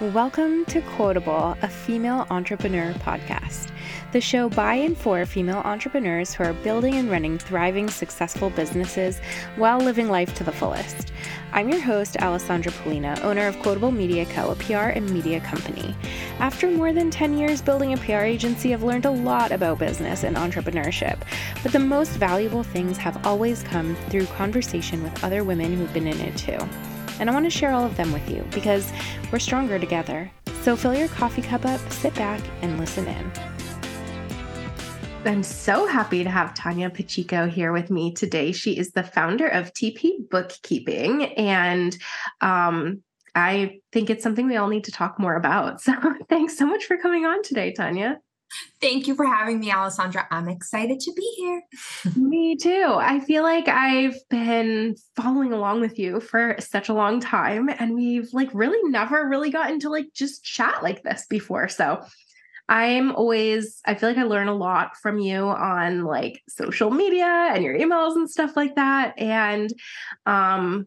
Welcome to Quotable, a female entrepreneur podcast, the show by and for female entrepreneurs who are building and running thriving, successful businesses while living life to the fullest. I'm your host, Alessandra Polina, owner of Quotable Media Co., a PR and media company. After more than 10 years building a PR agency, I've learned a lot about business and entrepreneurship, but the most valuable things have always come through conversation with other women who've been in it too and I want to share all of them with you because we're stronger together. So fill your coffee cup up, sit back, and listen in. I'm so happy to have Tania Pacheco here with me today. She is the founder of TP Bookkeeping, and um, I think it's something we all need to talk more about. So thanks so much for coming on today, Tania. Thank you for having me, Alessandra. I'm excited to be here. me too. I feel like I've been following along with you for such a long time, and we've like really never really gotten to like just chat like this before. So I'm always, I feel like I learn a lot from you on like social media and your emails and stuff like that. And um,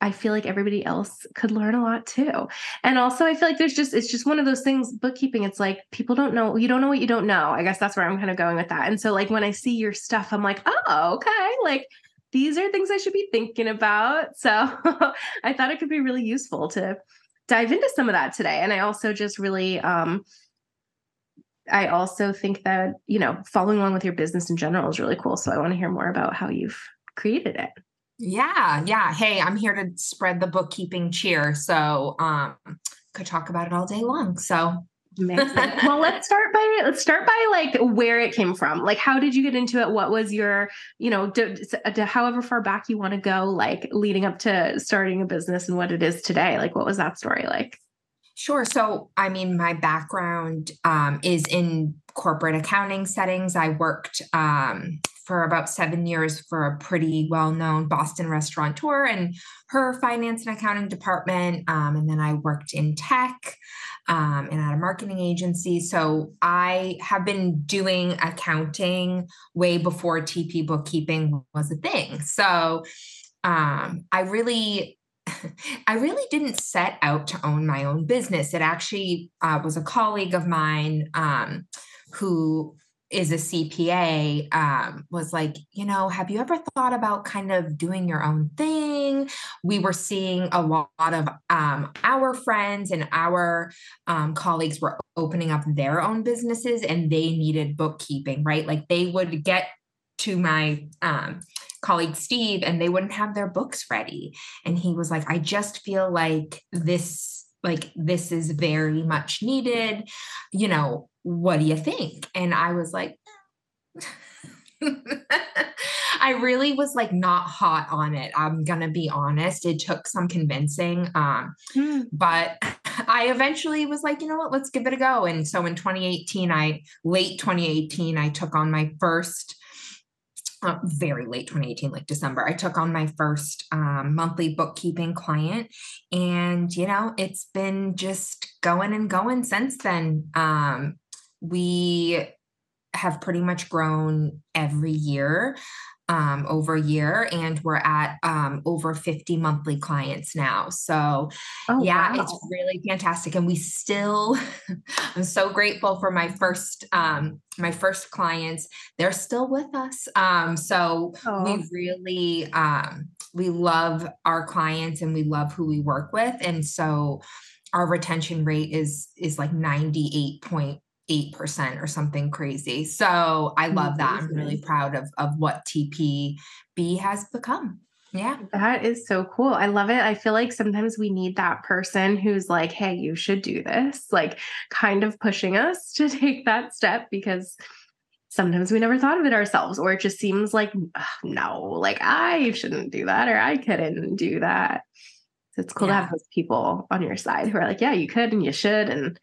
I feel like everybody else could learn a lot too. And also I feel like there's just it's just one of those things bookkeeping it's like people don't know you don't know what you don't know. I guess that's where I'm kind of going with that. And so like when I see your stuff I'm like, "Oh, okay. Like these are things I should be thinking about." So I thought it could be really useful to dive into some of that today. And I also just really um I also think that, you know, following along with your business in general is really cool. So I want to hear more about how you've created it. Yeah, yeah. Hey, I'm here to spread the bookkeeping cheer. So um could talk about it all day long. So well, let's start by let's start by like where it came from. Like, how did you get into it? What was your, you know, however far back you want to go, like leading up to starting a business and what it is today. Like, what was that story like? Sure. So, I mean, my background um, is in corporate accounting settings. I worked um, for about seven years for a pretty well known Boston restaurateur and her finance and accounting department. Um, and then I worked in tech um, and at a marketing agency. So I have been doing accounting way before TP bookkeeping was a thing. So um, I really I really didn't set out to own my own business. It actually uh, was a colleague of mine um, who is a CPA um, was like, you know, have you ever thought about kind of doing your own thing? We were seeing a lot of um, our friends and our um, colleagues were opening up their own businesses and they needed bookkeeping, right? Like they would get to my um, colleague Steve and they wouldn't have their books ready. And he was like, I just feel like this like this is very much needed you know what do you think and i was like I really was like not hot on it. I'm gonna be honest. It took some convincing. Um, mm. but I eventually was like, you know what, let's give it a go. And so in 2018, I late 2018, I took on my first uh, very late 2018, like December, I took on my first um, monthly bookkeeping client. And, you know, it's been just going and going since then. Um, we have pretty much grown every year um, over a year, and we're at um, over 50 monthly clients now. So, oh, yeah, wow. it's really fantastic. And we still, I'm so grateful for my first um, my first clients. They're still with us. Um, so oh. we really um, we love our clients and we love who we work with, and so our retention rate is is like 98 point 8% or something crazy. So I love that. I'm really proud of, of what TPB has become. Yeah. That is so cool. I love it. I feel like sometimes we need that person who's like, hey, you should do this, like kind of pushing us to take that step because sometimes we never thought of it ourselves, or it just seems like, no, like I shouldn't do that, or I couldn't do that. So it's cool yeah. to have those people on your side who are like, yeah, you could and you should, and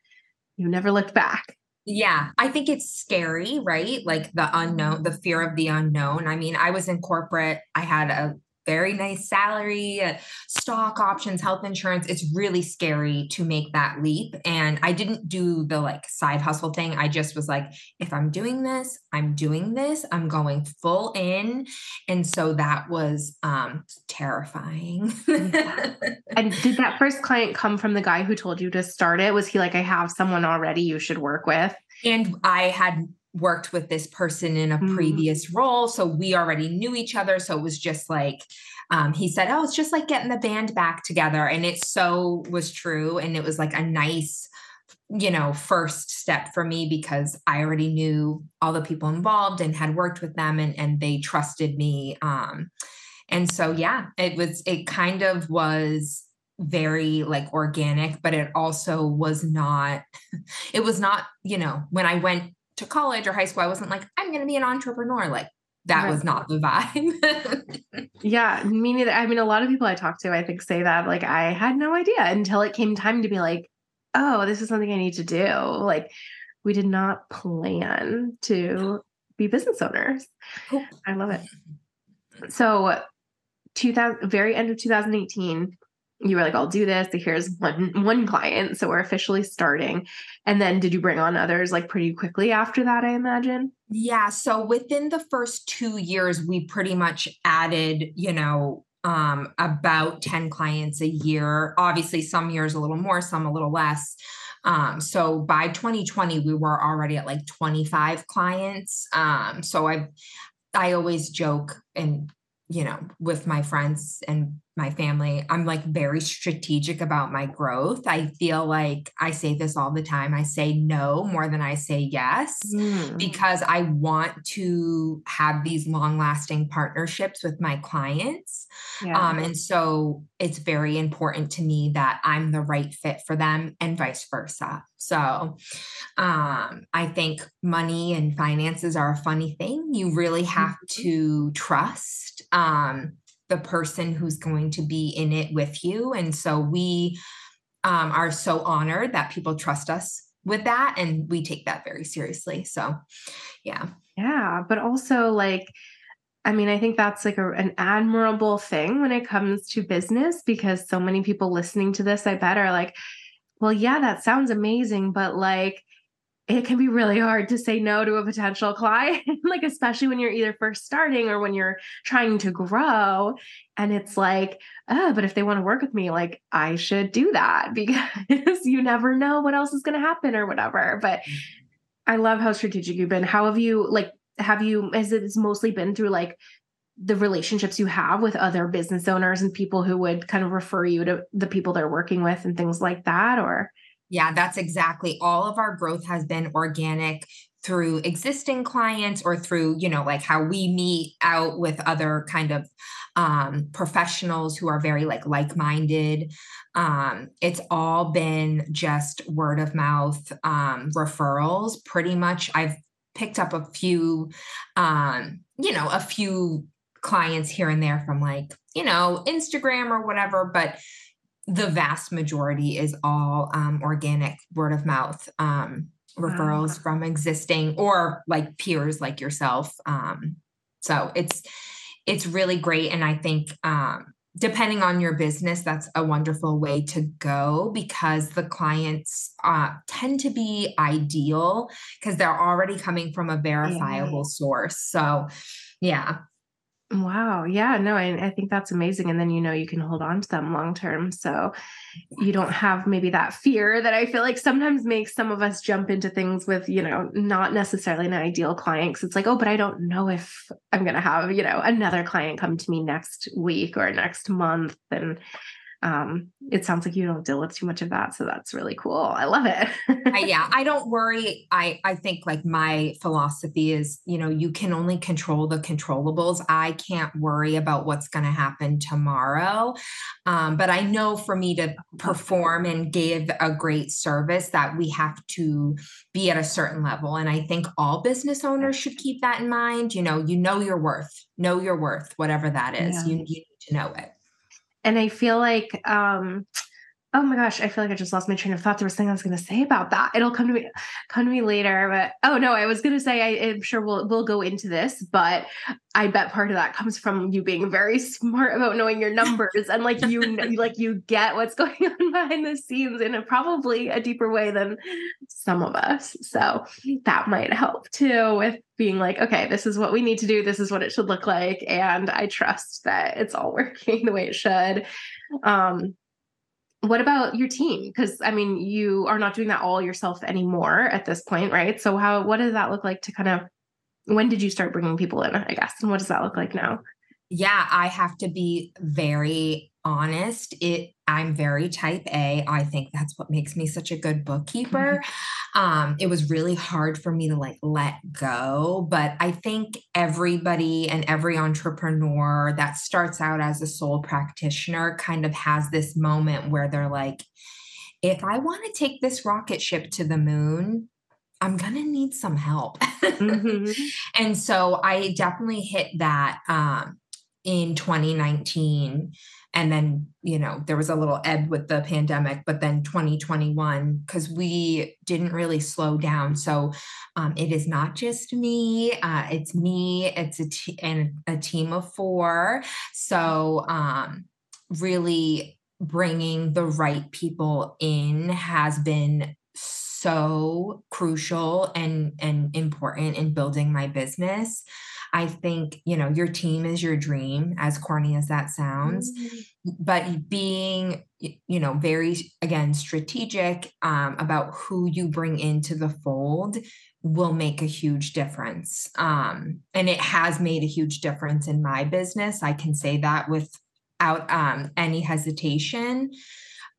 you never looked back. Yeah, I think it's scary, right? Like the unknown, the fear of the unknown. I mean, I was in corporate, I had a very nice salary, uh, stock options, health insurance. It's really scary to make that leap. And I didn't do the like side hustle thing. I just was like, if I'm doing this, I'm doing this, I'm going full in. And so that was um, terrifying. and did that first client come from the guy who told you to start it? Was he like, I have someone already you should work with? And I had worked with this person in a mm. previous role. So we already knew each other. So it was just like, um, he said, Oh, it's just like getting the band back together. And it so was true. And it was like a nice, you know, first step for me because I already knew all the people involved and had worked with them and, and they trusted me. Um, and so, yeah, it was, it kind of was very like organic, but it also was not, it was not, you know, when I went to college or high school, I wasn't like, I'm going to be an entrepreneur. Like that right. was not the vibe. yeah, me neither. I mean, a lot of people I talk to, I think, say that. Like, I had no idea until it came time to be like, oh, this is something I need to do. Like, we did not plan to be business owners. I love it. So, 2000, very end of 2018, you were like, I'll do this. Here's one one client. So we're officially starting. And then did you bring on others like pretty quickly after that, I imagine? Yeah. So within the first two years, we pretty much added, you know, um, about 10 clients a year. Obviously, some years a little more, some a little less. Um, so by 2020, we were already at like 25 clients. Um, so I I always joke and you know, with my friends and my family, I'm like very strategic about my growth. I feel like I say this all the time. I say no more than I say yes mm. because I want to have these long lasting partnerships with my clients. Yeah. Um, and so it's very important to me that I'm the right fit for them and vice versa. So um, I think money and finances are a funny thing. You really have mm-hmm. to trust. Um, the person who's going to be in it with you. And so we um, are so honored that people trust us with that. And we take that very seriously. So, yeah. Yeah. But also, like, I mean, I think that's like a, an admirable thing when it comes to business because so many people listening to this, I bet, are like, well, yeah, that sounds amazing, but like, it can be really hard to say no to a potential client, like, especially when you're either first starting or when you're trying to grow. And it's like, oh, but if they want to work with me, like, I should do that because you never know what else is going to happen or whatever. But mm. I love how strategic you've been. How have you, like, have you, has it mostly been through like the relationships you have with other business owners and people who would kind of refer you to the people they're working with and things like that? Or, yeah, that's exactly all of our growth has been organic through existing clients or through, you know, like how we meet out with other kind of um, professionals who are very like like-minded. Um, it's all been just word of mouth um, referrals. Pretty much, I've picked up a few, um, you know, a few clients here and there from like, you know, Instagram or whatever, but the vast majority is all um, organic word of mouth um, referrals wow. from existing or like peers like yourself. Um, so it's it's really great, and I think um, depending on your business, that's a wonderful way to go because the clients uh, tend to be ideal because they're already coming from a verifiable yeah. source. So, yeah, Wow. Yeah. No, I, I think that's amazing. And then, you know, you can hold on to them long term. So you don't have maybe that fear that I feel like sometimes makes some of us jump into things with, you know, not necessarily an ideal client. Cause it's like, oh, but I don't know if I'm going to have, you know, another client come to me next week or next month. And um, it sounds like you don't deal with too much of that. So that's really cool. I love it. I, yeah, I don't worry. I, I think like my philosophy is, you know, you can only control the controllables. I can't worry about what's going to happen tomorrow. Um, but I know for me to perform and give a great service that we have to be at a certain level. And I think all business owners should keep that in mind. You know, you know your worth, know your worth, whatever that is. Yeah. You, you need to know it and I feel like um Oh my gosh, I feel like I just lost my train of thought. There was something I was going to say about that. It'll come to me, come to me later. But oh no, I was going to say I, am sure we'll we'll go into this, but I bet part of that comes from you being very smart about knowing your numbers and like you like you get what's going on behind the scenes in a probably a deeper way than some of us. So that might help too with being like, okay, this is what we need to do. This is what it should look like, and I trust that it's all working the way it should. Um, what about your team? Because i mean you are not doing that all yourself anymore at this point right? So how what does that look like to kind of when did you start bringing people in i guess? And what does that look like now? Yeah i have to be very honest it i'm very type a i think that's what makes me such a good bookkeeper mm-hmm. um it was really hard for me to like let go but i think everybody and every entrepreneur that starts out as a sole practitioner kind of has this moment where they're like if i want to take this rocket ship to the moon I'm going to need some help. mm-hmm. And so I definitely hit that um, in 2019 and then you know there was a little ebb with the pandemic but then 2021 because we didn't really slow down. So um, it is not just me uh, it's me it's a, t- and a team of four. So um, really bringing the right people in has been so crucial and and important in building my business I think, you know, your team is your dream, as corny as that sounds. Mm-hmm. But being, you know, very, again, strategic um, about who you bring into the fold will make a huge difference. Um, and it has made a huge difference in my business. I can say that without um, any hesitation.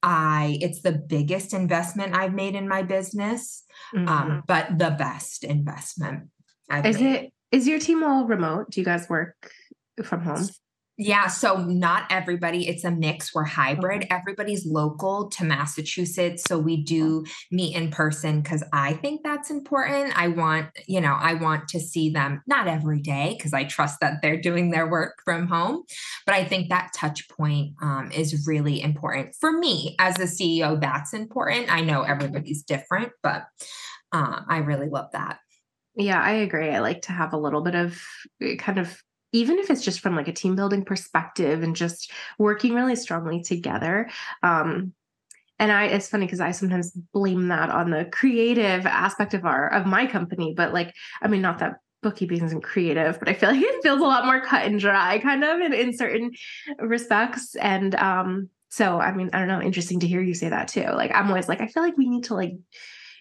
I it's the biggest investment I've made in my business, um, mm-hmm. um, but the best investment. I've Is made. it is your team all remote? Do you guys work from home? Yeah, so not everybody, it's a mix. We're hybrid. Everybody's local to Massachusetts. So we do meet in person because I think that's important. I want, you know, I want to see them not every day because I trust that they're doing their work from home. But I think that touch point um, is really important. For me as a CEO, that's important. I know everybody's different, but uh, I really love that. Yeah, I agree. I like to have a little bit of eh, kind of even if it's just from like a team building perspective and just working really strongly together. Um, and I, it's funny because I sometimes blame that on the creative aspect of our of my company, but like, I mean, not that bookkeeping isn't creative, but I feel like it feels a lot more cut and dry, kind of in, in certain respects. And um, so, I mean, I don't know, interesting to hear you say that too. Like, I'm always like, I feel like we need to like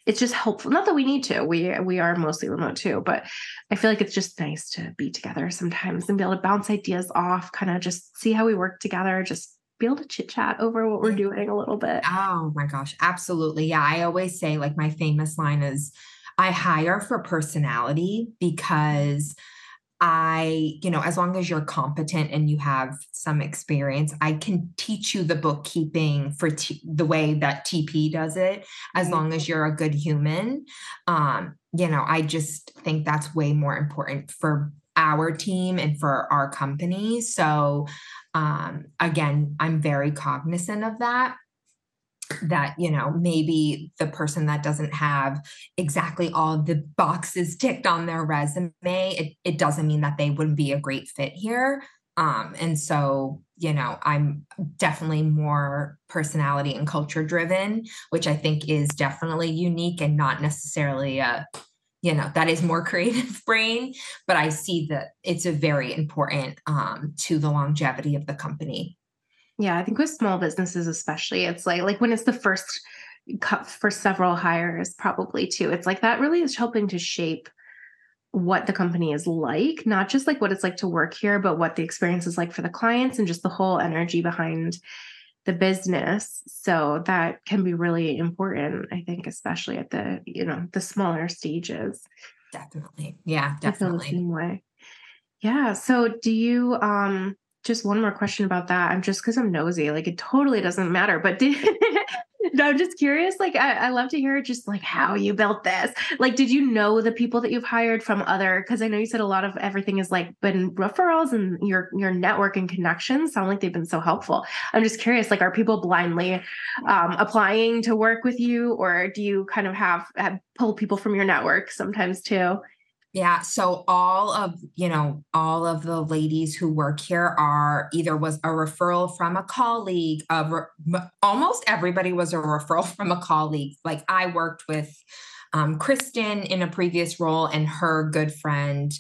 it's just helpful. Not that we need to. We we are mostly remote too, but I feel like it's just nice to be together sometimes and be able to bounce ideas off, kind of just see how we work together, just be able to chit chat over what we're doing a little bit. Oh my gosh, absolutely. Yeah, I always say like my famous line is I hire for personality because I, you know, as long as you're competent and you have some experience, I can teach you the bookkeeping for t- the way that TP does it, as mm-hmm. long as you're a good human. Um, you know, I just think that's way more important for our team and for our company. So, um, again, I'm very cognizant of that that you know maybe the person that doesn't have exactly all the boxes ticked on their resume it, it doesn't mean that they wouldn't be a great fit here. Um, and so you know i'm definitely more personality and culture driven which i think is definitely unique and not necessarily a you know that is more creative brain but i see that it's a very important um, to the longevity of the company yeah, I think with small businesses especially, it's like like when it's the first cut for several hires probably too. It's like that really is helping to shape what the company is like, not just like what it's like to work here, but what the experience is like for the clients and just the whole energy behind the business. So that can be really important, I think, especially at the, you know, the smaller stages. Definitely. Yeah, definitely. the same way. Yeah. So do you um just one more question about that. I'm just because I'm nosy. Like it totally doesn't matter. But did I'm just curious. Like, I, I, love to hear just like how you built this. Like, did you know the people that you've hired from other? Because I know you said a lot of everything has like been referrals and your your network and connections sound like they've been so helpful. I'm just curious. Like, are people blindly um, applying to work with you, or do you kind of have, have pull people from your network sometimes too? Yeah. So all of, you know, all of the ladies who work here are either was a referral from a colleague of almost everybody was a referral from a colleague. Like I worked with um, Kristen in a previous role and her good friend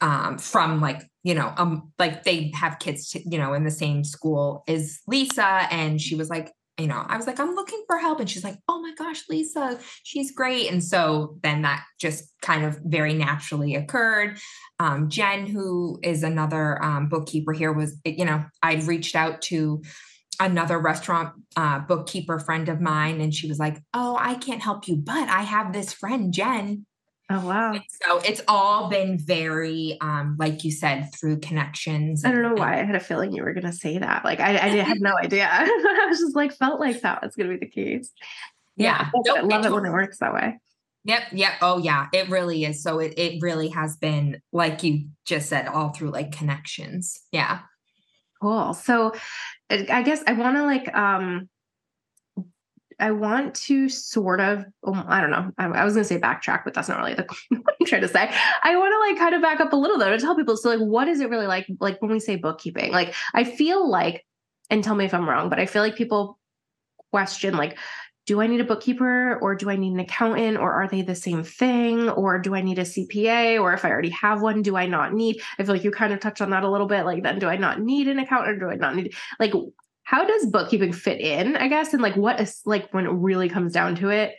um, from like, you know, um, like they have kids, you know, in the same school as Lisa. And she was like, you know, I was like, I'm looking for help. And she's like, oh my gosh, Lisa, she's great. And so then that just kind of very naturally occurred. Um, Jen, who is another um, bookkeeper here, was, you know, I'd reached out to another restaurant uh, bookkeeper friend of mine, and she was like, oh, I can't help you, but I have this friend, Jen, Oh wow. And so it's all been very um like you said through connections. I don't know why I had a feeling you were gonna say that. Like I, I had no idea. I was just like felt like that was gonna be the case. Yeah. yeah. I love it when it works that way. Yep. Yep. Oh yeah. It really is. So it, it really has been like you just said, all through like connections. Yeah. Cool. So I guess I want to like um I want to sort of, um, I don't know. I, I was going to say backtrack, but that's not really the, what I'm trying to say. I want to like kind of back up a little though to tell people. So like, what is it really like? Like when we say bookkeeping, like I feel like, and tell me if I'm wrong, but I feel like people question like, do I need a bookkeeper or do I need an accountant or are they the same thing or do I need a CPA or if I already have one do I not need I feel like you kind of touched on that a little bit like then do I not need an accountant or do I not need like how does bookkeeping fit in, I guess? And like, what is like when it really comes down to it,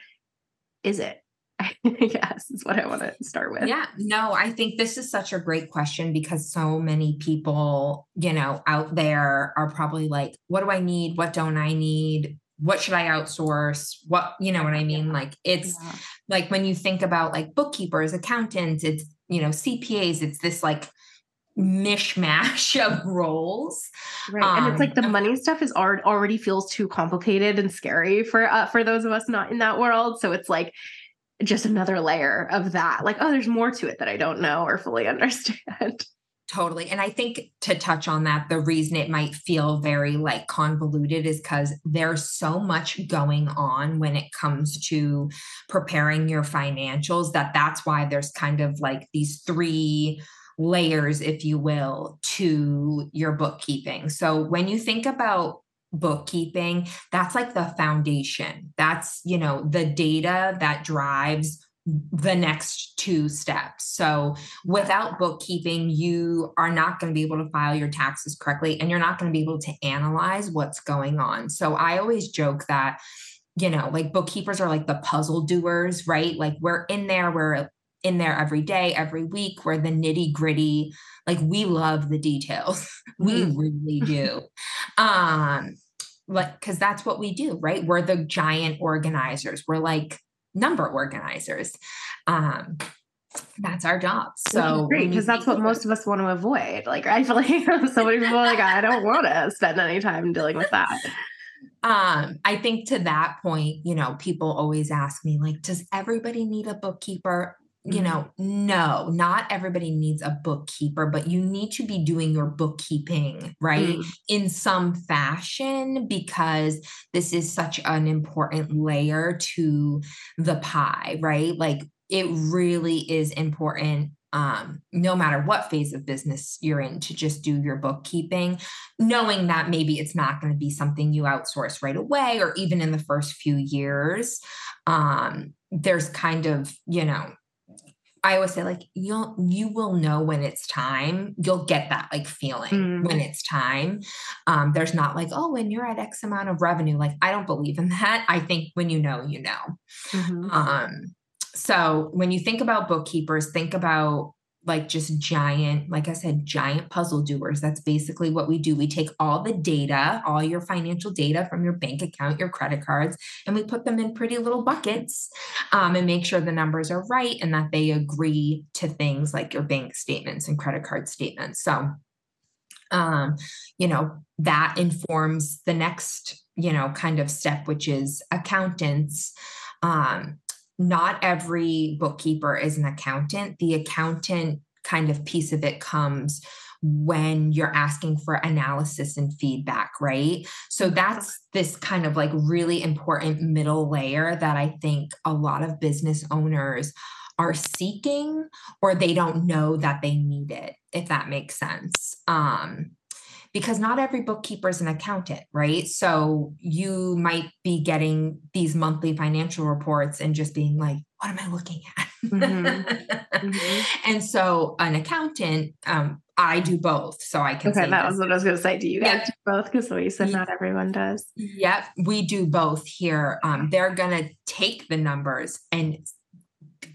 is it? I guess is what I want to start with. Yeah, no, I think this is such a great question because so many people, you know, out there are probably like, what do I need? What don't I need? What should I outsource? What, you know what I mean? Like, it's yeah. like when you think about like bookkeepers, accountants, it's, you know, CPAs, it's this like mishmash of roles. Right. Um, and it's like the um, money stuff is already already feels too complicated and scary for uh, for those of us not in that world. So it's like just another layer of that. Like, oh, there's more to it that I don't know or fully understand. Totally. And I think to touch on that, the reason it might feel very like convoluted is because there's so much going on when it comes to preparing your financials that that's why there's kind of like these three layers, if you will, to your bookkeeping. So when you think about bookkeeping, that's like the foundation. That's, you know, the data that drives the next two steps. So without bookkeeping, you are not going to be able to file your taxes correctly and you're not going to be able to analyze what's going on. So I always joke that you know, like bookkeepers are like the puzzle doers, right? Like we're in there, we're in there every day, every week, where the nitty gritty, like we love the details. we mm. really do. Um, like, cause that's what we do, right? We're the giant organizers. We're like number organizers. Um, that's our job. So great because that's what most of us want to avoid. Like I feel like so many people like I don't want to spend any time dealing with that. Um, I think to that point, you know, people always ask me, like, does everybody need a bookkeeper? You mm-hmm. know, no, not everybody needs a bookkeeper, but you need to be doing your bookkeeping, right? Mm. In some fashion, because this is such an important layer to the pie, right? Like it really is important um, no matter what phase of business you're in, to just do your bookkeeping, knowing that maybe it's not going to be something you outsource right away or even in the first few years. Um, there's kind of, you know, I always say like you'll you will know when it's time. You'll get that like feeling mm. when it's time. Um, there's not like, oh, when you're at X amount of revenue. Like, I don't believe in that. I think when you know, you know. Mm-hmm. Um, so when you think about bookkeepers, think about like just giant, like I said, giant puzzle doers. That's basically what we do. We take all the data, all your financial data from your bank account, your credit cards, and we put them in pretty little buckets um, and make sure the numbers are right and that they agree to things like your bank statements and credit card statements. So, um, you know, that informs the next you know, kind of step, which is accountants. Um, not every bookkeeper is an accountant. The accountant kind of piece of it comes when you're asking for analysis and feedback, right? So that's this kind of like really important middle layer that I think a lot of business owners are seeking or they don't know that they need it, if that makes sense. Um, because not every bookkeeper is an accountant, right? So you might be getting these monthly financial reports and just being like, what am I looking at? Mm-hmm. mm-hmm. And so an accountant, um, I do both. So I can Okay, that this. was what I was gonna say. Do you guys do both? Because way you said not everyone does. Yep, we do both here. Um, they're gonna take the numbers and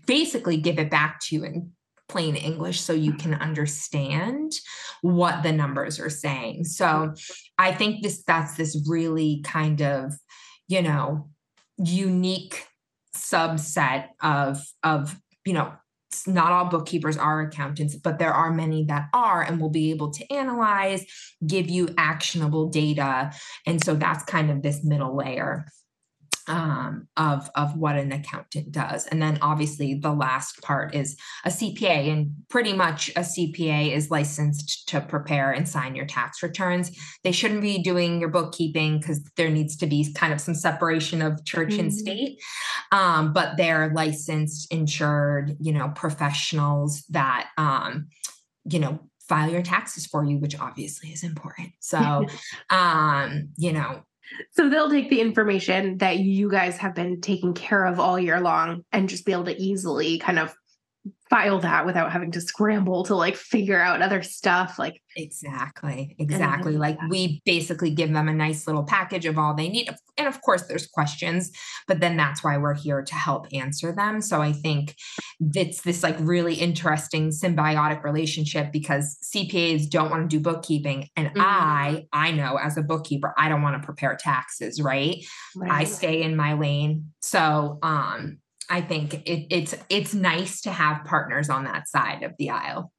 basically give it back to you in plain English so you can understand what the numbers are saying. So mm-hmm. I think this that's this really kind of, you know, unique subset of of, you know, not all bookkeepers are accountants, but there are many that are and will be able to analyze, give you actionable data. And so that's kind of this middle layer um, of of what an accountant does, and then obviously the last part is a CPA, and pretty much a CPA is licensed to prepare and sign your tax returns. They shouldn't be doing your bookkeeping because there needs to be kind of some separation of church mm-hmm. and state, um, but they're licensed, insured, you know, professionals that um, you know file your taxes for you which obviously is important so um you know so they'll take the information that you guys have been taking care of all year long and just be able to easily kind of file that without having to scramble to like figure out other stuff like exactly exactly like we basically give them a nice little package of all they need and of course there's questions but then that's why we're here to help answer them so i think it's this like really interesting symbiotic relationship because cpas don't want to do bookkeeping and mm-hmm. i i know as a bookkeeper i don't want to prepare taxes right? right i stay in my lane so um I think it, it's it's nice to have partners on that side of the aisle.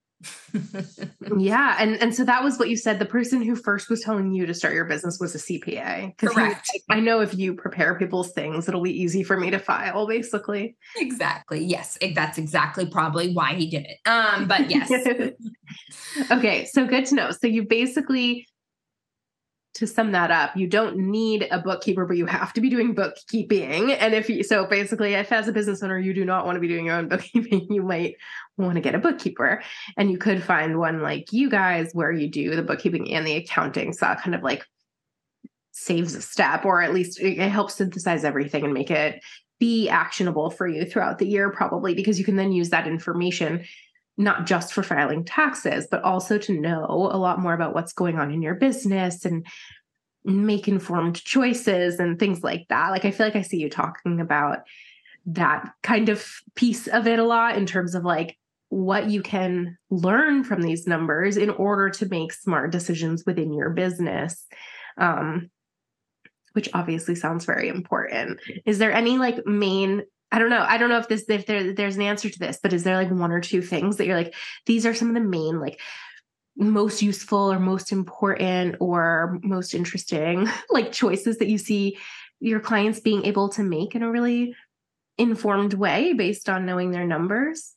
yeah, and and so that was what you said. The person who first was telling you to start your business was a CPA. Correct. I know if you prepare people's things, it'll be easy for me to file. Basically. Exactly. Yes, that's exactly probably why he did it. Um, but yes. okay, so good to know. So you basically to sum that up, you don't need a bookkeeper, but you have to be doing bookkeeping. And if you, so basically, if as a business owner, you do not want to be doing your own bookkeeping, you might want to get a bookkeeper. And you could find one like you guys where you do the bookkeeping and the accounting. So that kind of like saves a step, or at least it helps synthesize everything and make it be actionable for you throughout the year, probably because you can then use that information not just for filing taxes, but also to know a lot more about what's going on in your business and make informed choices and things like that. Like, I feel like I see you talking about that kind of piece of it a lot in terms of like what you can learn from these numbers in order to make smart decisions within your business. Um, which obviously sounds very important. Is there any like main I don't know. I don't know if this if there there's an answer to this, but is there like one or two things that you're like these are some of the main like most useful or most important or most interesting like choices that you see your clients being able to make in a really informed way based on knowing their numbers?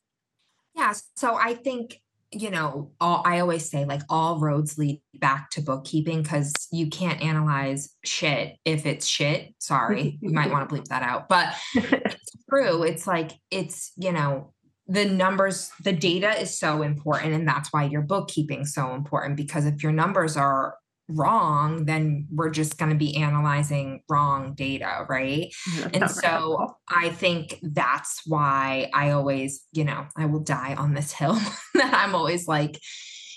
Yeah, so I think you know, all, I always say like all roads lead back to bookkeeping because you can't analyze shit if it's shit. Sorry, you might want to bleep that out, but true. It's like, it's, you know, the numbers, the data is so important. And that's why your bookkeeping so important because if your numbers are wrong, then we're just going to be analyzing wrong data, right? and so I think that's why I always, you know, I will die on this hill that I'm always like,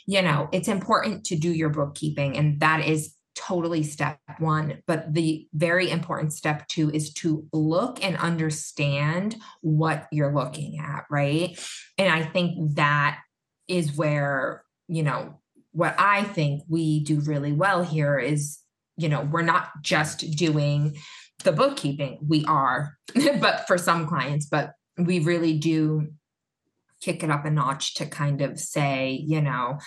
you know, it's important to do your bookkeeping, and that is totally step one. But the very important step two is to look and understand what you're looking at, right? And I think that is where, you know, what I think we do really well here is, you know, we're not just doing the bookkeeping. We are, but for some clients, but we really do kick it up a notch to kind of say, you know,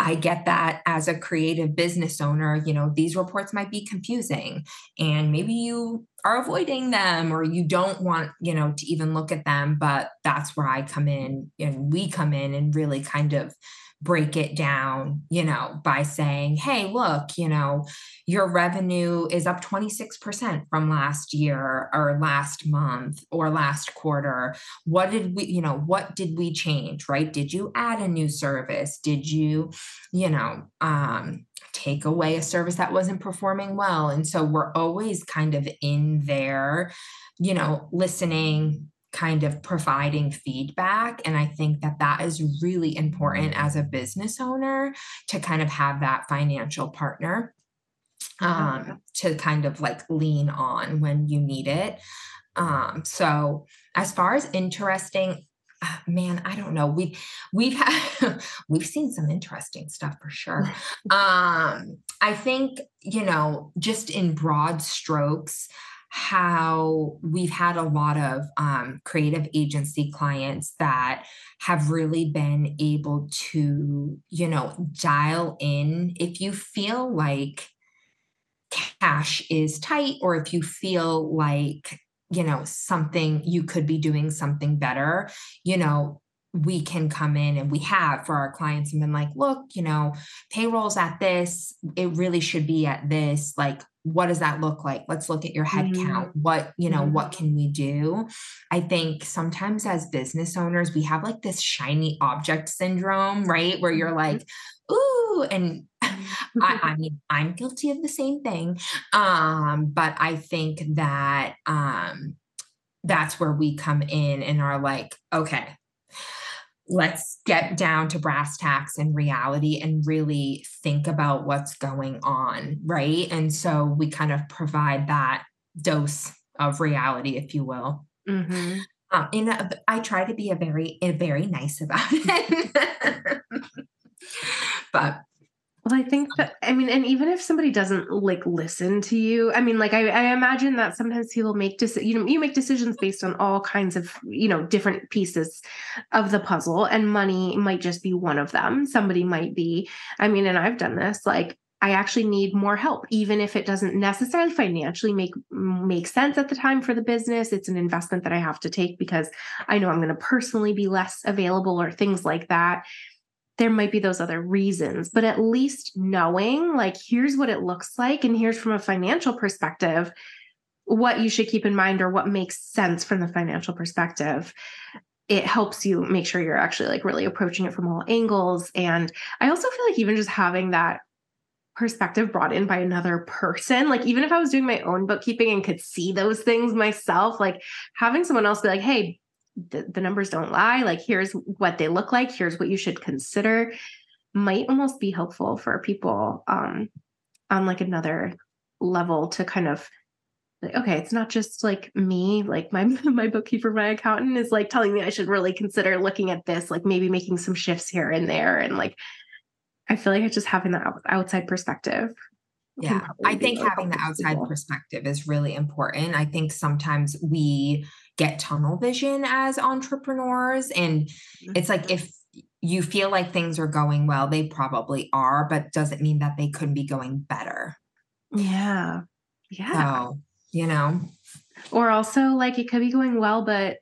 I get that as a creative business owner, you know, these reports might be confusing and maybe you are avoiding them or you don't want, you know, to even look at them. But that's where I come in and we come in and really kind of break it down, you know, by saying, hey, look, you know, your revenue is up 26% from last year or last month or last quarter. What did we, you know, what did we change, right? Did you add a new service? Did you, you know, um, take away a service that wasn't performing well? And so we're always kind of in there, you know, listening, kind of providing feedback and i think that that is really important as a business owner to kind of have that financial partner um, to kind of like lean on when you need it. Um, so as far as interesting uh, man i don't know. We we've had we've seen some interesting stuff for sure. Um i think you know just in broad strokes how we've had a lot of um, creative agency clients that have really been able to, you know, dial in if you feel like cash is tight or if you feel like, you know, something you could be doing something better, you know, we can come in and we have for our clients and been like, look, you know, payroll's at this, it really should be at this. Like, what does that look like let's look at your head mm-hmm. count what you know mm-hmm. what can we do i think sometimes as business owners we have like this shiny object syndrome right where you're mm-hmm. like ooh and I, I, mean i'm guilty of the same thing um but i think that um that's where we come in and are like okay let's get down to brass tacks and reality and really think about what's going on right? And so we kind of provide that dose of reality if you will. Mm-hmm. um, in a, I try to be a very a very nice about it. But well, I think that I mean, and even if somebody doesn't like listen to you, I mean, like I, I imagine that sometimes people make decisions. You know, you make decisions based on all kinds of you know different pieces of the puzzle, and money might just be one of them. Somebody might be. I mean, and I've done this. Like, I actually need more help, even if it doesn't necessarily financially make make sense at the time for the business. It's an investment that I have to take because I know I'm going to personally be less available or things like that there might be those other reasons, but at least knowing like, here's what it looks like, and here's from a financial perspective what you should keep in mind or what makes sense from the financial perspective. It helps you make sure you're actually like really approaching it from all angles. And i also feel like even just having that perspective brought in by another person like even if i was doing my own bookkeeping and could see those things myself like having someone else be like hey the, the numbers don't lie. Like here's what they look like. Here's what you should consider. Might almost be helpful for people um on like another level to kind of like okay it's not just like me. Like my my bookkeeper my accountant is like telling me i should really consider looking at this like maybe making some shifts here and there. And like i feel like it's just having that outside perspective yeah i think having the outside people. perspective is really important. I think sometimes we get tunnel vision as entrepreneurs. And mm-hmm. it's like if you feel like things are going well, they probably are, but doesn't mean that they couldn't be going better. Yeah. Yeah. So, you know, or also like it could be going well, but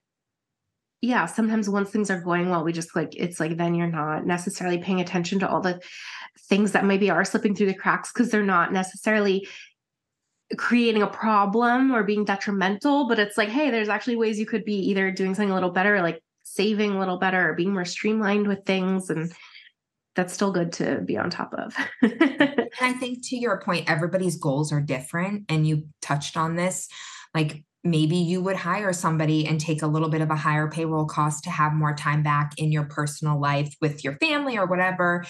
yeah, sometimes once things are going well, we just like it's like then you're not necessarily paying attention to all the things that maybe are slipping through the cracks because they're not necessarily creating a problem or being detrimental, but it's like, hey, there's actually ways you could be either doing something a little better, like saving a little better, or being more streamlined with things. And that's still good to be on top of. And I think to your point, everybody's goals are different. And you touched on this. Like maybe you would hire somebody and take a little bit of a higher payroll cost to have more time back in your personal life with your family or whatever.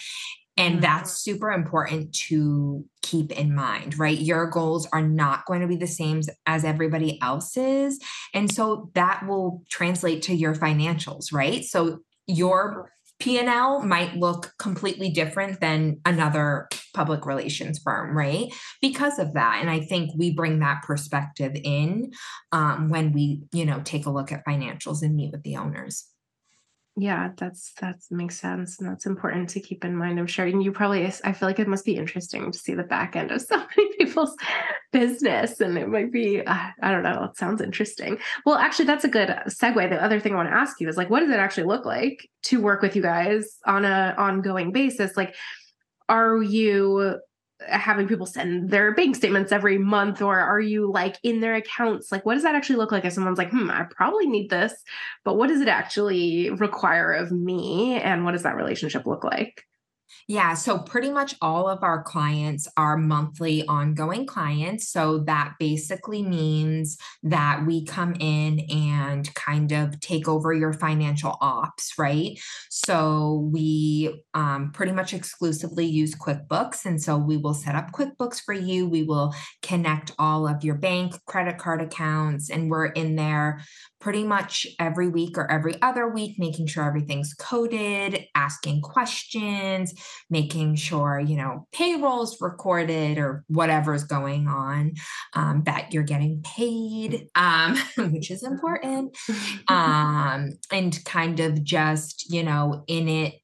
And mm-hmm. that's super important to keep in mind, right? Your goals are not going to be the same as everybody else's. And so that will translate to your financials, right? So your P&L might look completely different than another public relations firm, right? Because of that. And I think we bring that perspective in um, when we, you know, take a look at financials and meet with the owners. Yeah, that's that makes sense, and that's important to keep in mind. I'm sure, and you probably. I feel like it must be interesting to see the back end of so many people's business, and it might be. Uh, I don't know. It sounds interesting. well, actually, that's a good segue. The other thing I want to ask you is like, what does it actually look like to work with you guys on a ongoing basis? Like, are you having people send their bank statements every month or are you like in their accounts? Like what does that actually look like if someone's like hmm i probably need this but what does it actually require of me and what does that relationship look like yeah. So pretty much all of our clients are monthly ongoing clients. So that basically means that we come in and kind of take over your financial ops, right? So we um, pretty much exclusively use QuickBooks. And so we will set up QuickBooks for you. We will connect all of your bank, credit card accounts, and we're in there pretty much every week or every other week, making sure everything's coded, asking questions, making sure, you know, payroll's recorded or whatever's going on, um, that you're getting paid, um, which is important, um, and kind of just, you know, in it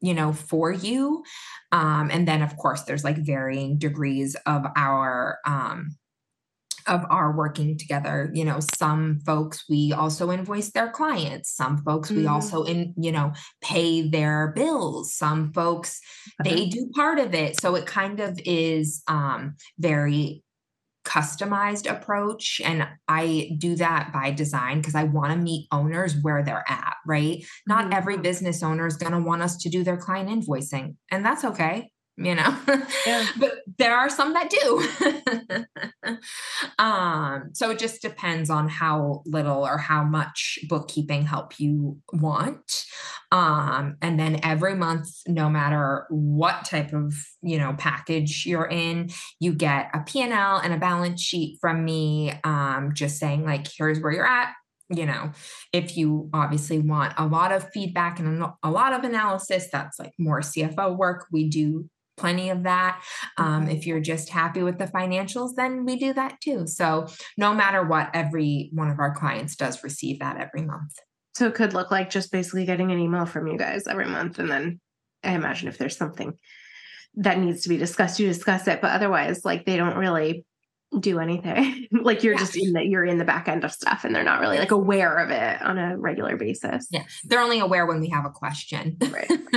you know for you. Um and then of course there's like varying degrees of our um of our working together. You know some folks we also invoice their clients. Some folks mm-hmm. we also in you know pay their bills. Some folks okay. they do part of it. So it kind of is um very customized approach. And i do that by design because i want to meet owners where they're at right? Not mm-hmm. every business owner is going to want us to do their client invoicing and that's okay you know yeah. but there are some that do um so it just depends on how little or how much bookkeeping help you want um and then every month no matter what type of you know package you're in you get a P&L and a balance sheet from me um just saying like here's where you're at you know, if you obviously want a lot of feedback and a lot of analysis, that's like more CFO work. We do plenty of that. Um, if you're just happy with the financials, then we do that too. So, no matter what, every one of our clients does receive that every month. So, it could look like just basically getting an email from you guys every month. And then I imagine if there's something that needs to be discussed, you discuss it. But otherwise, like they don't really do anything. like you're yeah. just in the you're in the back end of stuff and they're not really like aware of it on a regular basis. Yeah. They're only aware when we have a question. Right.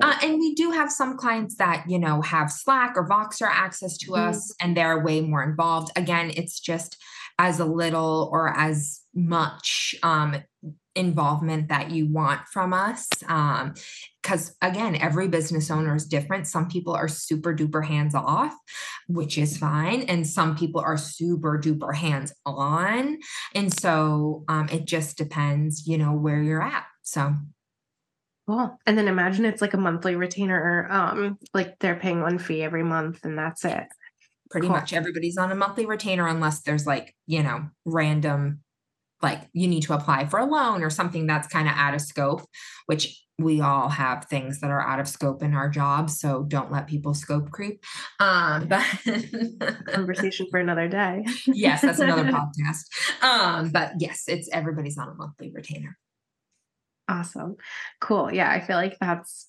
uh, and we do have some clients that, you know, have Slack or Voxer access to mm-hmm. us and they're way more involved. Again, it's just as a little or as much um involvement that you want from us. Um, because again, every business owner is different. Some people are super duper hands off, which is fine. And some people are super duper hands on. And so um, it just depends, you know, where you're at. So Cool. And then imagine it's like a monthly retainer, um, like they're paying one fee every month and that's it. Pretty cool. much everybody's on a monthly retainer unless there's like, you know, random like you need to apply for a loan or something that's kind of out of scope, which we all have things that are out of scope in our jobs. So don't let people scope creep. Um, but conversation for another day. yes, that's another podcast. Um, but yes, it's everybody's on a monthly retainer. Awesome. Cool. Yeah. I feel like that's,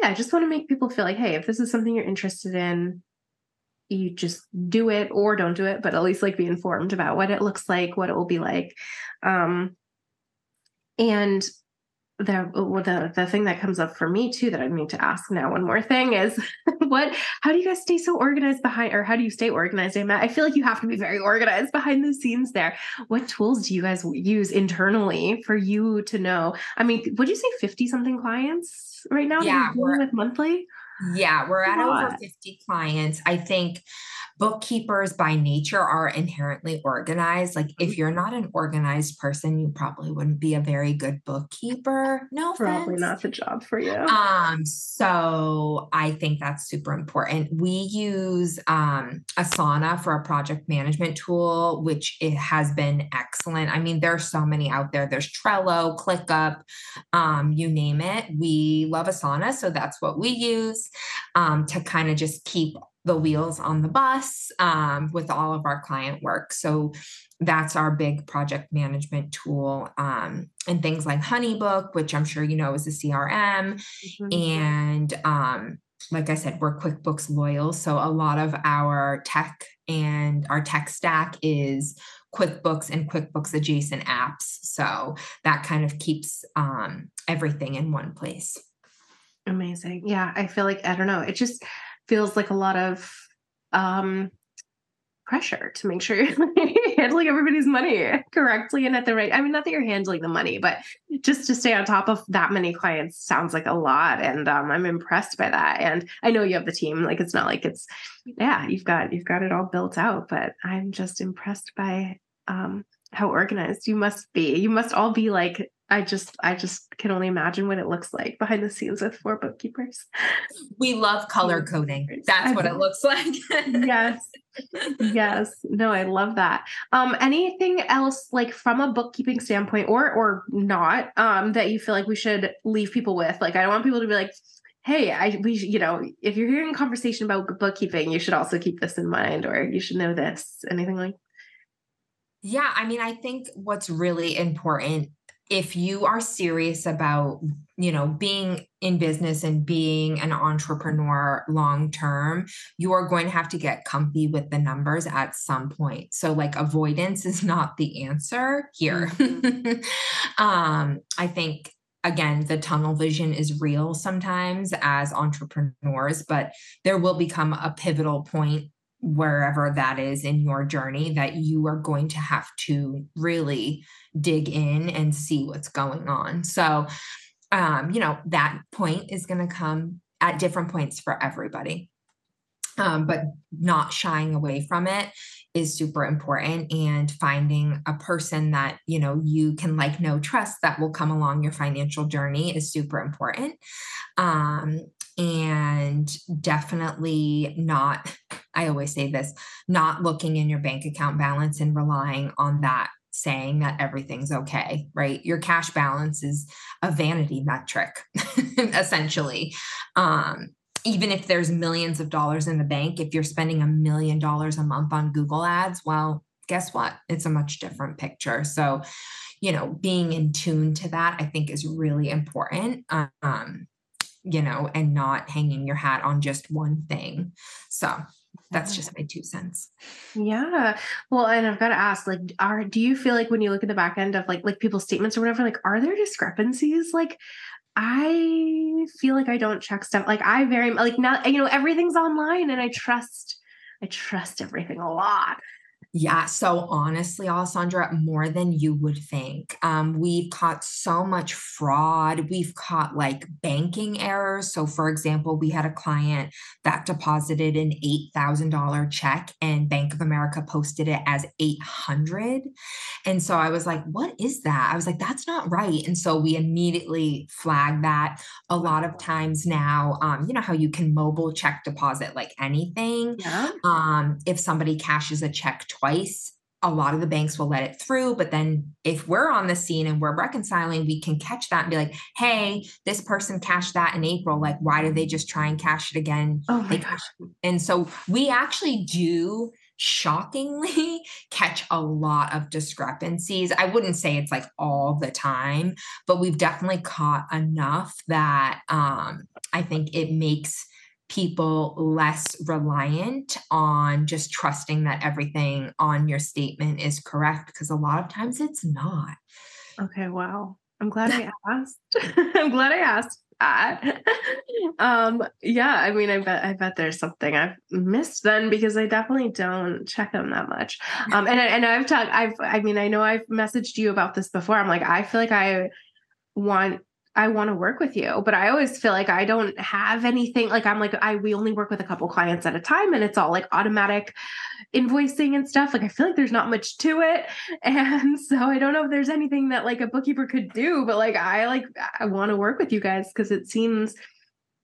yeah, I just want to make people feel like, hey, if this is something you're interested in, you just do it or don't do it, but at least like be informed about what it looks like, what it will be like. Um, and the, the the thing that comes up for me too that I need to ask now one more thing is what how do you guys stay so organized behind or how do you stay organized Matt? I feel like you have to be very organized behind the scenes there. What tools do you guys use internally for you to know? I mean, would you say 50 something clients right now yeah, with monthly? Yeah, we're at over 50 clients. I think bookkeepers by nature are inherently organized. Like if mm-hmm. you're not an organized person, you probably wouldn't be a very good bookkeeper. No, probably offense. not the job for you. Um, so I think that's super important. We use um Asana for a project management tool, which it has been excellent. I mean, there's so many out there. There's Trello, ClickUp, um, you name it. We love Asana, so that's what we use um, to kind of just keep the wheels on the bus um, with all of our client work. So that's our big project management tool. Um, and things like Honeybook, which I'm sure you know is a CRM. Mm-hmm. And um, like I said, we're QuickBooks loyal. So a lot of our tech and our tech stack is QuickBooks and QuickBooks adjacent apps. So that kind of keeps um, everything in one place. Amazing. Yeah. I feel like, I don't know, it just feels like a lot of um, pressure to make sure you're handling everybody's money correctly and at the right i mean not that you're handling the money but just to stay on top of that many clients sounds like a lot and um, i'm impressed by that. And i know you have the team like it's not like it's yeah you've got you've got it all built out but i'm just impressed by um, how organized you must be. You must all be like I just I just can only imagine what it looks like behind the scenes with four bookkeepers. We love color coding. That's what it looks like. yes. Yes. No, I love that. Um anything else like from a bookkeeping standpoint or or not um that you feel like we should leave people with? Like I don't want people to be like hey, I we you know, if you're hearing a conversation about bookkeeping, you should also keep this in mind or you should know this. Anything like yeah, I mean, I think what's really important if you are serious about you know being in business and being an entrepreneur long term you are going to have to get comfy with the numbers at some point so like avoidance is not the answer here mm-hmm. um i think again the tunnel vision is real sometimes as entrepreneurs but there will become a pivotal point wherever that is in your journey that you are going to have to really dig in and see what's going on. So, um, you know, that point is going to come at different points for everybody. Um, but not shying away from it is super important and finding a person that you know you can like know trust that will come along your financial journey is super important um, and definitely not i always say this not looking in your bank account balance and relying on that saying that everything's okay, right? Your cash balance is a vanity metric, essentially. Um, even if there's millions of dollars in the bank, if you're spending a million dollars a month on Google ads, well, guess what? It's a much different picture. So, you know, being in tune to that, I think is really important. Um, you know, and not hanging your hat on just one thing. So that's just my two cents yeah well and i've got to ask like are do you feel like when you look at the back end of like like people's statements or whatever like are there discrepancies like i feel like i don't check stuff like i very like not you know everything's online and i trust i trust everything a lot yeah. So honestly, Alessandra, more than you would think. Um, we've caught so much fraud. We've caught like banking errors. So, for example, we had a client that deposited an $8,000 check and Bank of America posted it as 800. And so I was like, what is that? I was like, that's not right. And so we immediately flagged that. A lot of times now, um, you know how you can mobile check deposit like anything. Yeah. Um, if somebody cashes a check twice, twice, a lot of the banks will let it through. But then if we're on the scene and we're reconciling, we can catch that and be like, hey, this person cashed that in April. Like, why did they just try and cash it again? Oh my gosh. And so we actually do shockingly catch a lot of discrepancies. I wouldn't say it's like all the time, but we've definitely caught enough that um, I think it makes people less reliant on just trusting that everything on your statement is correct because a lot of times it's not. Okay, wow. I'm glad I asked. I'm glad I asked that. um, yeah, I mean, I bet I bet there's something I've missed then because I definitely don't check them that much. Um, and and I've talked. I've I mean, I know I've messaged you about this before. I'm like, I feel like I want I want to work with you, but I always feel like I don't have anything. Like I'm like I we only work with a couple clients at a time, and it's all like automatic invoicing and stuff. Like I feel like there's not much to it, and so I don't know if there's anything that like a bookkeeper could do. But like I like I want to work with you guys because it seems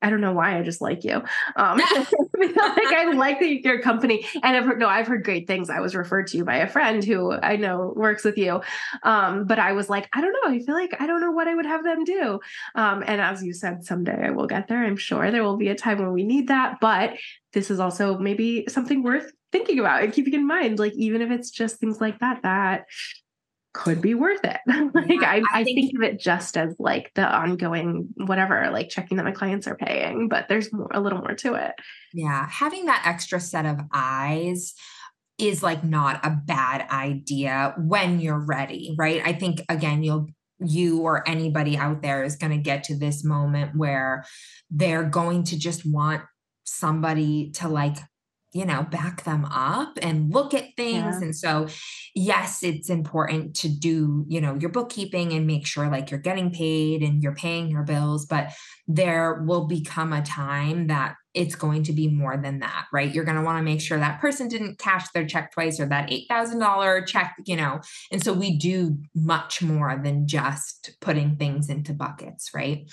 I don't know why I just like you. Um, like I like the, your company, and I've heard, no, I've heard great things. I was referred to you by a friend who I know works with you, um, but I was like, I don't know. I feel like I don't know what I would have them do. Um, and as you said, someday I will get there. I'm sure there will be a time when we need that, but this is also maybe something worth thinking about and keeping in mind. Like even if it's just things like that, that could be worth it. like yeah, I, I, I think, think, of it just as like the ongoing whatever, like checking that my clients are paying, but there's more, a little more to it. Yeah. Having that extra set of eyes is like not a bad idea when you're ready, right? I think again, you'll you or anybody out there is going to get to this moment where they're going to just want somebody to like you know back them up and look at things. Yeah. and so yes it's important to do you know your bookkeeping and make sure like you're getting paid and you're paying your bills but there will become a time that it's going to be more than that right? You're going to want to make sure that person didn't cash their check twice or that $8000 check you know? And so we do much more than just putting things into buckets right?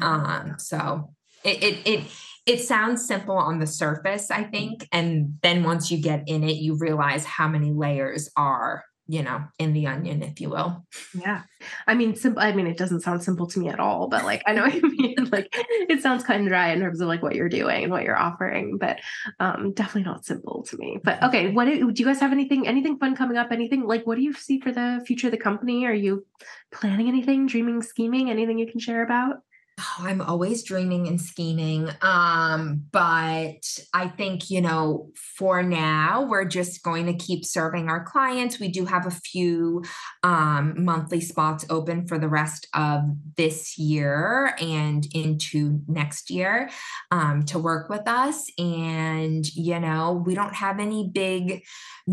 Um so it it, it it sounds simple on the surface, I think. And then once you get in it, you realize how many layers are, you know, in the onion, if you will. Yeah. I mean, simple. I mean, it doesn't sound simple to me at all, but like, I know what you mean. Like, it sounds kind of dry in terms of like what you're doing and what you're offering, but um, definitely not simple to me. But okay, what do, do you guys have anything, anything fun coming up? Anything like, what do you see for the future of the company? Are you planning anything, dreaming, scheming, anything you can share about? Oh, I'm always dreaming and scheming. Um, but I think, you know, for now, we're just going to keep serving our clients. We do have a few um, monthly spots open for the rest of this year and into next year um, to work with us. And, you know, we don't have any big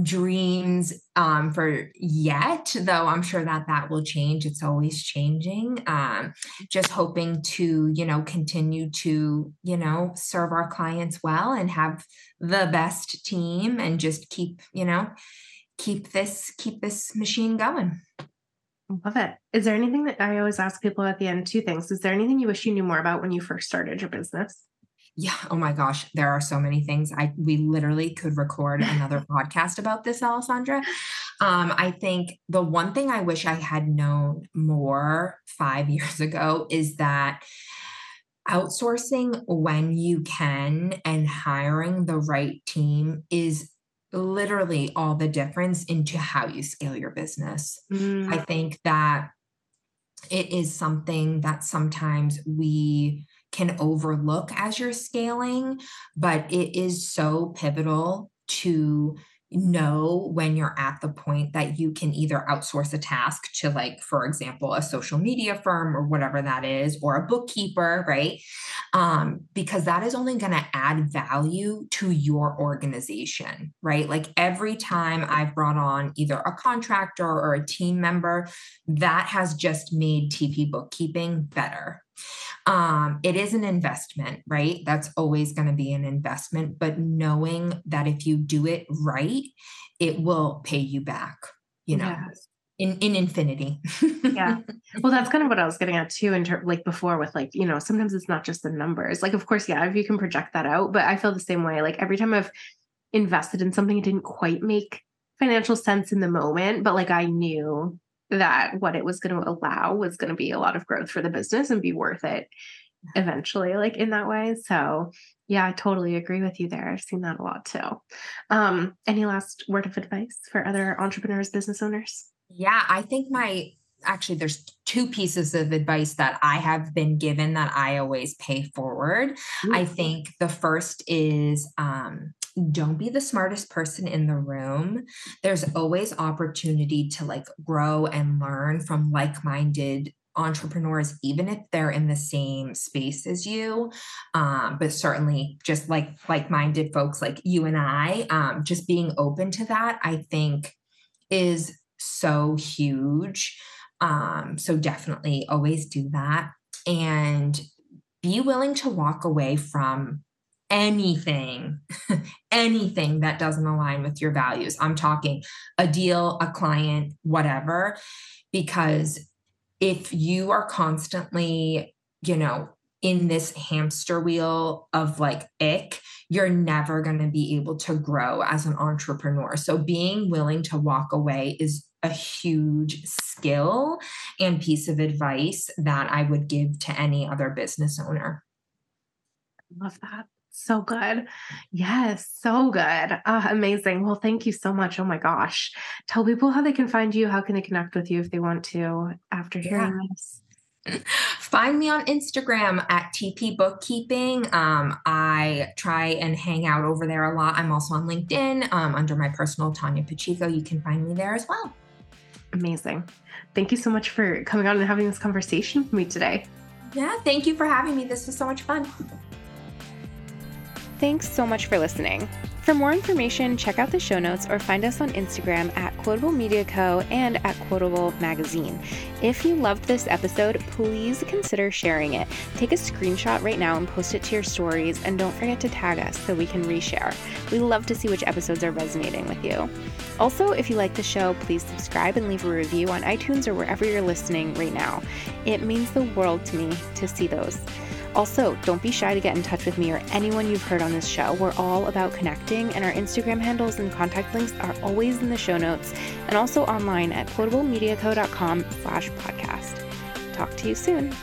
dreams um, for yet, though I'm sure that that will change. It's always changing. Um, just hoping to, you know, continue to, you know, serve our clients well and have the best team and just keep, you know, keep this keep this machine going. Love it. Is there anything that I always ask people at the end? Two things. Is there anything you wish you knew more about when you first started your business? Yeah. Oh my gosh. There are so many things. I we literally could record another podcast about this, Alessandra. Um, I think the one thing I wish I had known more five years ago is that outsourcing when you can and hiring the right team is literally all the difference into how you scale your business. Mm. I think that it is something that sometimes we can overlook as you're scaling, but it is so pivotal to know when you're at the point that you can either outsource a task to like for example a social media firm or whatever that is or a bookkeeper right? Um, because that is only going to add value to your organization right? Like every time i've brought on either a contractor or a team member that has just made tp bookkeeping better um, it is an investment, right? That's always going to be an investment, but knowing that if you do it right, it will pay you back, you know. Yes. In, in infinity. yeah. Well, that's kind of what I was getting at too, in ter- like before with like, you know, sometimes it's not just the numbers. Like, of course, yeah, if you can project that out, but I feel the same way. Like every time I've invested in something, it didn't quite make financial sense in the moment, but like I knew that what it was going to allow was going to be a lot of growth for the business and be worth it eventually like in that way. So yeah i totally agree with you there. I've seen that a lot too. Um any last word of advice for other entrepreneurs business owners? Yeah i think my actually there's two pieces of advice that i have been given that i always pay forward. Mm-hmm. i think the first is um don't be the smartest person in the room. There's always opportunity to like grow and learn from like minded entrepreneurs, even if they're in the same space as you. Um, but certainly just like like minded folks like you and I, um, just being open to that, I think is so huge. Um, so definitely always do that and be willing to walk away from anything, anything that doesn't align with your values. I'm talking a deal, a client, whatever, because if you are constantly, you know, in this hamster wheel of like ick, you're never going to be able to grow as an entrepreneur. So being willing to walk away is a huge skill and piece of advice that I would give to any other business owner. Love that. So good. Yes, so good. Uh, amazing. Well, thank you so much. Oh my gosh. Tell people how they can find you. How can they connect with you if they want to after hearing yeah. this? Find me on Instagram at TP Bookkeeping. Um, I try and hang out over there a lot. I'm also on LinkedIn um, under my personal Tania Pacheco. You can find me there as well. Amazing. Thank you so much for coming on and having this conversation with me today. Yeah, thank you for having me. This was so much fun. Thanks so much for listening. For more information, check out the show notes or find us on Instagram at Quotable Media Co. and at Quotable Magazine. If you loved this episode, please consider sharing it. Take a screenshot right now and post it to your stories, and don't forget to tag us so we can reshare. We love to see which episodes are resonating with you. Also, if you like the show, please subscribe and leave a review on iTunes or wherever you're listening right now. It means the world to me to see those. Also, don't be shy to get in touch with me or anyone you've heard on this show. We're all about connecting, and our Instagram handles and contact links are always in the show notes and also online at quotablemediaco.com slash podcast. Talk to you soon.